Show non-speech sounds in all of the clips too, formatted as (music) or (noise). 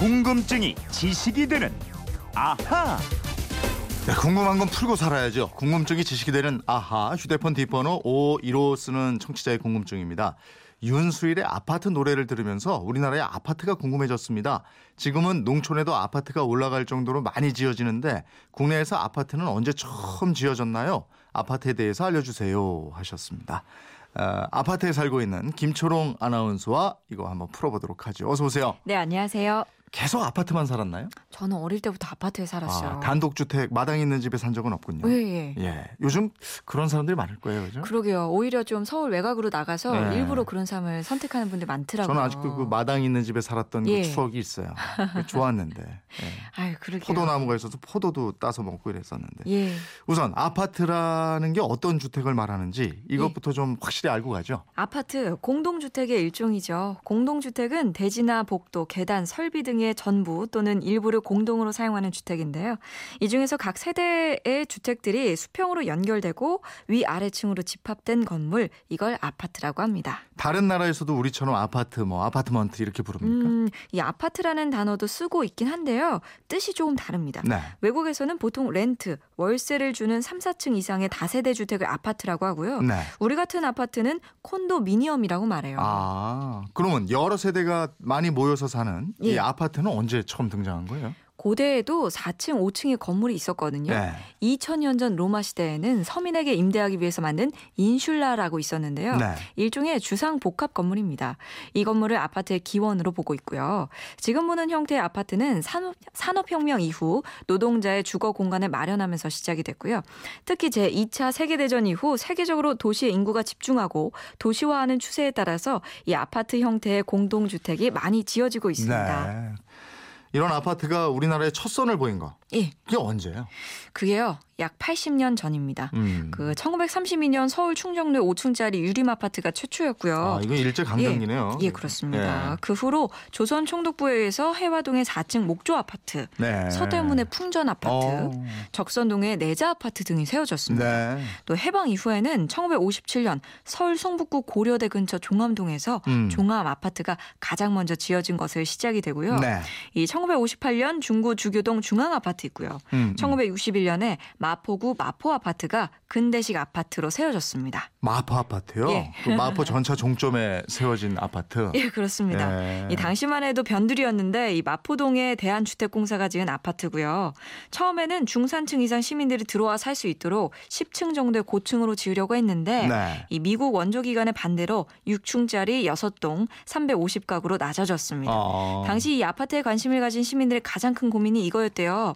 궁금증이 지식이 되는 아하. 네, 궁금한 건 풀고 살아야죠. 궁금증이 지식이 되는 아하 휴대폰 뒷번호 515 쓰는 청취자의 궁금증입니다. 윤수일의 아파트 노래를 들으면서 우리나라의 아파트가 궁금해졌습니다. 지금은 농촌에도 아파트가 올라갈 정도로 많이 지어지는데 국내에서 아파트는 언제 처음 지어졌나요? 아파트에 대해서 알려주세요 하셨습니다. 어, 아파트에 살고 있는 김초롱 아나운서와 이거 한번 풀어보도록 하죠. 어서 오세요. 네, 안녕하세요. 계속 아파트만 살았나요? 저는 어릴 때부터 아파트에 살았어요. 아, 단독주택 마당 있는 집에 산 적은 없군요. 예, 예. 예. 요즘 그런 사람들이 많을 거예요. 그죠? 그러게요. 오히려 좀 서울 외곽으로 나가서 네. 일부러 그런 삶을 선택하는 분들 많더라고요. 저는 아직도 그 마당 있는 집에 살았던 예. 그 추억이 있어요. 좋았는데. 예. (laughs) 아유, 그러게요. 포도나무가 있어서 포도도 따서 먹고 이랬었는데. 예. 우선 아파트라는 게 어떤 주택을 말하는지 이것부터 좀 확실히 알고 가죠. 아파트 공동주택의 일종이죠. 공동주택은 대지나 복도, 계단, 설비 등의 전부 또는 일부를 공동으로 사용하는 주택인데요. 이 중에서 각 세대의 주택들이 수평으로 연결되고 위아래층으로 집합된 건물, 이걸 아파트라고 합니다. 다른 나라에서도 우리처럼 아파트, 뭐 아파트먼트 이렇게 부릅니까? 음, 이 아파트라는 단어도 쓰고 있긴 한데요. 뜻이 조금 다릅니다. 네. 외국에서는 보통 렌트, 월세를 주는 3, 4층 이상의 다세대 주택을 아파트라고 하고요. 네. 우리 같은 아파트는 콘도미니엄이라고 말해요. 아, 그러면 여러 세대가 많이 모여서 사는 이 예. 아파트는 언제 처음 등장한 거예요? 고대에도 4층, 5층의 건물이 있었거든요. 네. 2000년 전 로마 시대에는 서민에게 임대하기 위해서 만든 인슐라라고 있었는데요. 네. 일종의 주상 복합 건물입니다. 이 건물을 아파트의 기원으로 보고 있고요. 지금 보는 형태의 아파트는 산업, 산업혁명 이후 노동자의 주거 공간을 마련하면서 시작이 됐고요. 특히 제2차 세계대전 이후 세계적으로 도시의 인구가 집중하고 도시화하는 추세에 따라서 이 아파트 형태의 공동주택이 많이 지어지고 있습니다. 네. 이런 아파트가 우리나라에 첫 선을 보인 거. 예, 그게 언제예요? 그게요. 약 80년 전입니다. 음. 그 1932년 서울 충정로에 5층짜리 유림 아파트가 최초였고요. 아, 이건 일제 강점기네요. 예, 그렇습니다. 예. 그 후로 조선 총독부에 의해서 해화동의 4층 목조 아파트, 네. 서대문의 풍전 아파트, 어. 적선동의 내자 아파트 등이 세워졌습니다. 네. 또 해방 이후에는 1957년 서울 성북구 고려대 근처 종암동에서 음. 종암 아파트가 가장 먼저 지어진 것을 시작이 되고요. 네. 이 1958년 중구 주교동 중앙 아파트 있고요. 음, 음. 1961년에 마포구 마포 아파트가 근대식 아파트로 세워졌습니다. 마포 아파트요? 예. 그 마포 전차 종점에 세워진 아파트. (laughs) 예, 그렇습니다. 예. 이 당시만 해도 변두리였는데 이 마포동에 대한주택공사가 지은 아파트고요. 처음에는 중산층 이상 시민들이 들어와 살 수 있도록 10층 정도의 고층으로 지으려고 했는데 네. 이 미국 원조 기관의 반대로 6층짜리 6동 350가구로 낮아졌습니다. 어. 당시 이 아파트에 관심을 가진 시민들의 가장 큰 고민이 이거였대요.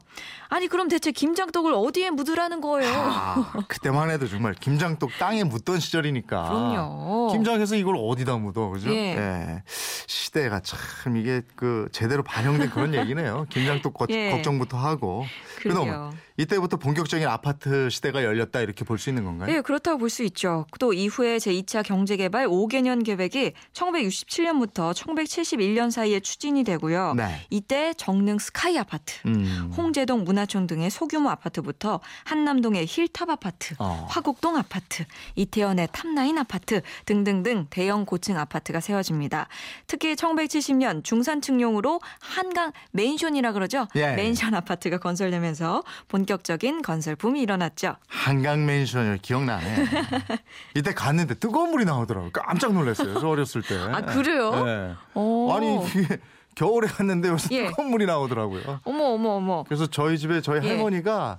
아니 그럼 대체 김장떡을 어디에 묻으라는 거예요? 아, 그때만 해도 정말 김장떡 땅에 묻던 시절이니까. 그럼요. 김장해서 이걸 어디다 묻어, 그죠? 예. 시대가 참 이게 그 제대로 반영된 그런 얘기네요. 김장떡 거- (laughs) 예. 걱정부터 하고. 그러게요. 이때부터 본격적인 아파트 시대가 열렸다 이렇게 볼 수 있는 건가요? 네, 그렇다고 볼 수 있죠. 또 이후에 제2차 경제개발 5개년 계획이 1967년부터 1971년 사이에 추진이 되고요. 네. 이때 정릉 스카이 아파트, 음. 홍제동 문화촌 등의 소규모 아파트부터 한남동의 힐탑 아파트, 어. 화곡동 아파트, 이태원의 탑라인 아파트 등등등 대형 고층 아파트가 세워집니다. 특히 1970년 중산층용으로 한강 맨션이라 그러죠. 예. 맨션 아파트가 건설되면서 본 격적인 건설 붐이 일어났죠. 한강 맨션을 기억나네. (laughs) 이때 갔는데 뜨거운 물이 나오더라고요. 깜짝 놀랐어요. 저 어렸을 때. 아, 그래요? 네. 오. 아니 이게 겨울에 갔는데 여기서 예. 뜨거운 물이 나오더라고요. 어머 어머 어머. 그래서 저희 집에 저희 예. 할머니가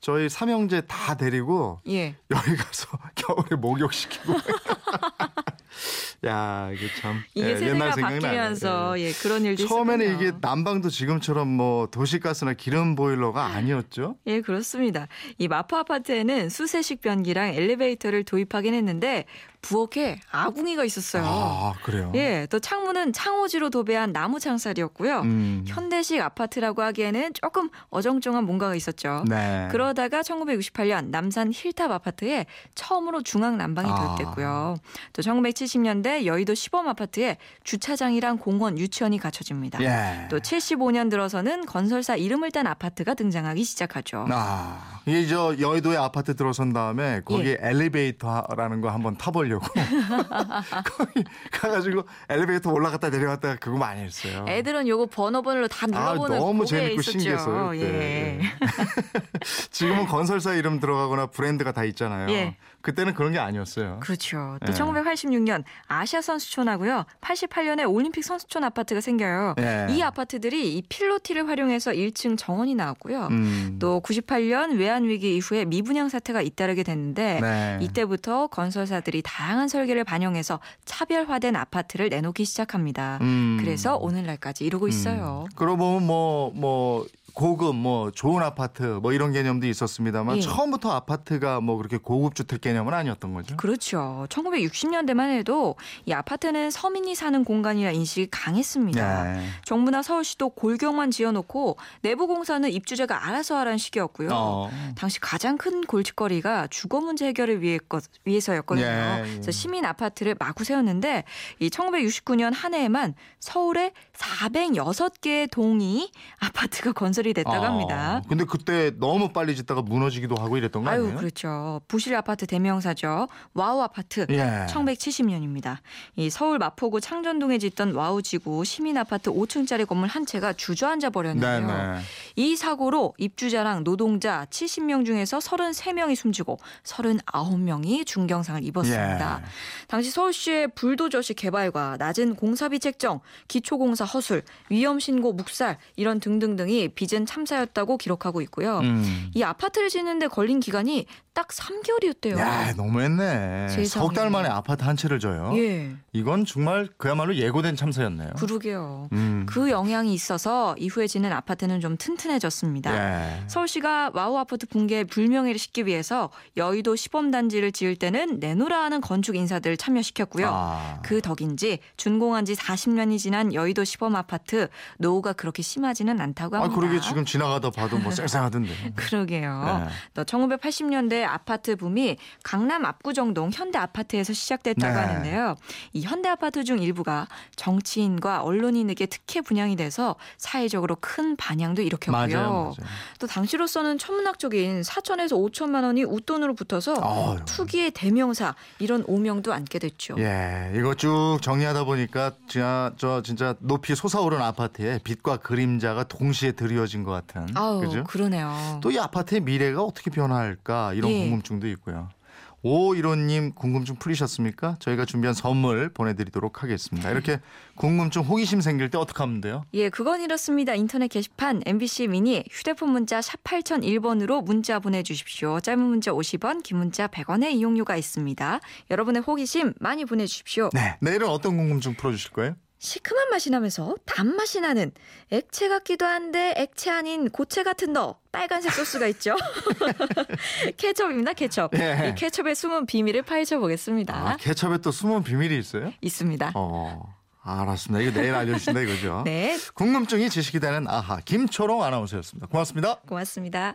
저희 삼형제 다 데리고 예. 여기 가서 (laughs) 겨울에 목욕시키고. (laughs) 야 이게 참 이게 예, 세대가. 바뀌면서 예, 그런 일도 처음에는 있었군요. 이게 난방도 지금처럼 뭐 도시가스나 기름 보일러가 아니었죠. 예, 그렇습니다. 이 마포 아파트에는 수세식 변기랑 엘리베이터를 도입하긴 했는데 부엌에 아궁이가 있었어요. 아 그래요. 예, 또 창문은 창호지로 도배한 나무 창살이었고요. 음. 현대식 아파트라고 하기에는 조금 어정쩡한 뭔가가 있었죠. 네. 그러다가 1968년 남산 힐탑 아파트에 처음으로 중앙 난방이 아. 도입됐고요. 또 1970년대 여의도 시범 아파트에 주차장이랑 공원, 유치원이 갖춰집니다. 예. 또 75년 들어서는 건설사 이름을 딴 아파트가 등장하기 시작하죠. 아, 이게 저 여의도에 아파트 들어선 다음에 거기 에 예. 엘리베이터라는 거 한번 타보려고 해보려고 (laughs) 거기 가가지고 엘리베이터 올라갔다 내려갔다 그거 많이 했어요. 애들은 요거 번호번호로 다 아, 눌러보는 너무 그게 재밌고 있었죠. 신기했어요. 예. (laughs) 지금은 건설사 이름 들어가거나 브랜드가 다 있잖아요. 예. 그때는 그런 게 아니었어요. 그렇죠. 또 예. 1986년 아시아 선수촌하고요. 88년에 올림픽 선수촌 아파트가 생겨요. 예. 이 아파트들이 이 필로티를 활용해서 1층 정원이 나왔고요. 음. 또 98년 외환 위기 이후에 미분양 사태가 잇따르게 됐는데 네. 이때부터 건설사들이 다양한 설계를 반영해서 차별화된 아파트를 내놓기 시작합니다. 음. 그래서 오늘날까지 이루고 있어요. 그러고 보면 뭐, 뭐, 고급, 뭐, 좋은 아파트, 뭐 이런 개념도 있었습니다만 예. 처음부터 아파트가 뭐 그렇게 고급 주택 개념 은 아니었던 거죠. 그렇죠. 1960년대만 해도 이 아파트는 서민이 사는 공간이라 인식이 강했습니다. 네. 정부나 서울시도 골경만 지어놓고 내부 공사는 입주자가 알아서 하라는 식이었고요. 어. 당시 가장 큰 골칫거리가 주거 문제 해결을 위해 것, 위해서였거든요. 예, 예. 그래서 시민 아파트를 마구 세웠는데 이 1969년 한 해에만 서울에 406개의 동이 아파트가 건설이 됐다고 아, 합니다. 근데 그때 너무 빨리 짓다가 무너지기도 하고 이랬던 거 아니에요? 아유, 그렇죠. 부실 아파트 대명사죠. 와우 아파트. 예. 1970년입니다. 이 서울 마포구 창전동에 짓던 와우 지구 시민 아파트 5층짜리 건물 한 채가 주저앉아 버렸는데요. 네네. 이 사고로 입주자랑 노동자 70명 중에서 33명이 숨지고 39명이 중경상을 입었습니다. 예. 당시 서울시의 불도저식 개발과 낮은 공사비 책정, 기초공사 허술, 위험 신고 묵살 이런 등등등이 빚은 참사였다고 기록하고 있고요. 음. 이 아파트를 짓는데 걸린 기간이 딱 3개월이었대요. 야, 너무했네. 석 달 만에 아파트 한 채를 지어요. 예, 이건 정말 그야말로 예고된 참사였네요. 그러게요. 음. 그 영향이 있어서 이후에 짓는 아파트는 좀 튼튼해졌습니다. 예. 서울시가 와우 아파트 붕괴 불명예를 씻기 위해서 여의도 시범단지를 지을 때는 내노라 하는 건축 인사들을 참여시켰고요. 아. 그 덕인지 준공한 지 40년이 지난 여의도 시범 아파트 노후가 그렇게 심하지는 않다고 아, 합니다. 그러게 지금 지나가다 봐도 뭐 쌩쌩하던데. (laughs) 그러게요. 네. 또 1980년대 아파트 붐이 강남 압구정동 현대 아파트에서 시작됐다고 네. 하는데요. 이 현대 아파트 중 일부가 정치인과 언론인에게 특혜 분양이 돼서 사회적으로 큰 반향도 일으켰고요. 맞아요, 맞아요. 또 당시로서는 천문학적인 4천에서 5천만 원이 웃돈으로 붙어서 아유. 투기의 대명사 이런 오명도 안게 됐죠. 예, 이거 쭉 정리하다 보니까 진짜 저 진짜 높이 솟아오른 아파트에 빛과 그림자가 동시에 드리워진 것 같은. 아우 그죠? 그러네요. 또 이 아파트의 미래가 어떻게 변화할까 이런 예. 궁금증도 있고요. 오일호님 궁금증 풀리셨습니까? 저희가 준비한 선물 보내드리도록 하겠습니다. 이렇게 궁금증 호기심 생길 때 어떻게 하면 돼요? 예, 그건 이렇습니다. 인터넷 게시판 MBC 미니 휴대폰 문자 샵 8001번으로 문자 보내주십시오. 짧은 문자 50원, 긴 문자 100원의 이용료가 있습니다. 여러분의 호기심 많이 보내주십시오. 네. 내일은 어떤 궁금증 풀어주실 거예요? 시큼한 맛이 나면서 단맛이 나는 액체 같기도 한데 액체 아닌 고체 같은 너 빨간색 소스가 있죠. (laughs) 케첩입니다. 케첩. 예. 이 케첩의 숨은 비밀을 파헤쳐 보겠습니다. 아, 케첩에 또 숨은 비밀이 있어요? 있습니다. 어, 알았습니다. 이거 내일 알려주신다 이거죠? (laughs) 네, 궁금증이 지식이 되는 아하 김초롱 아나운서였습니다. 고맙습니다. 고맙습니다.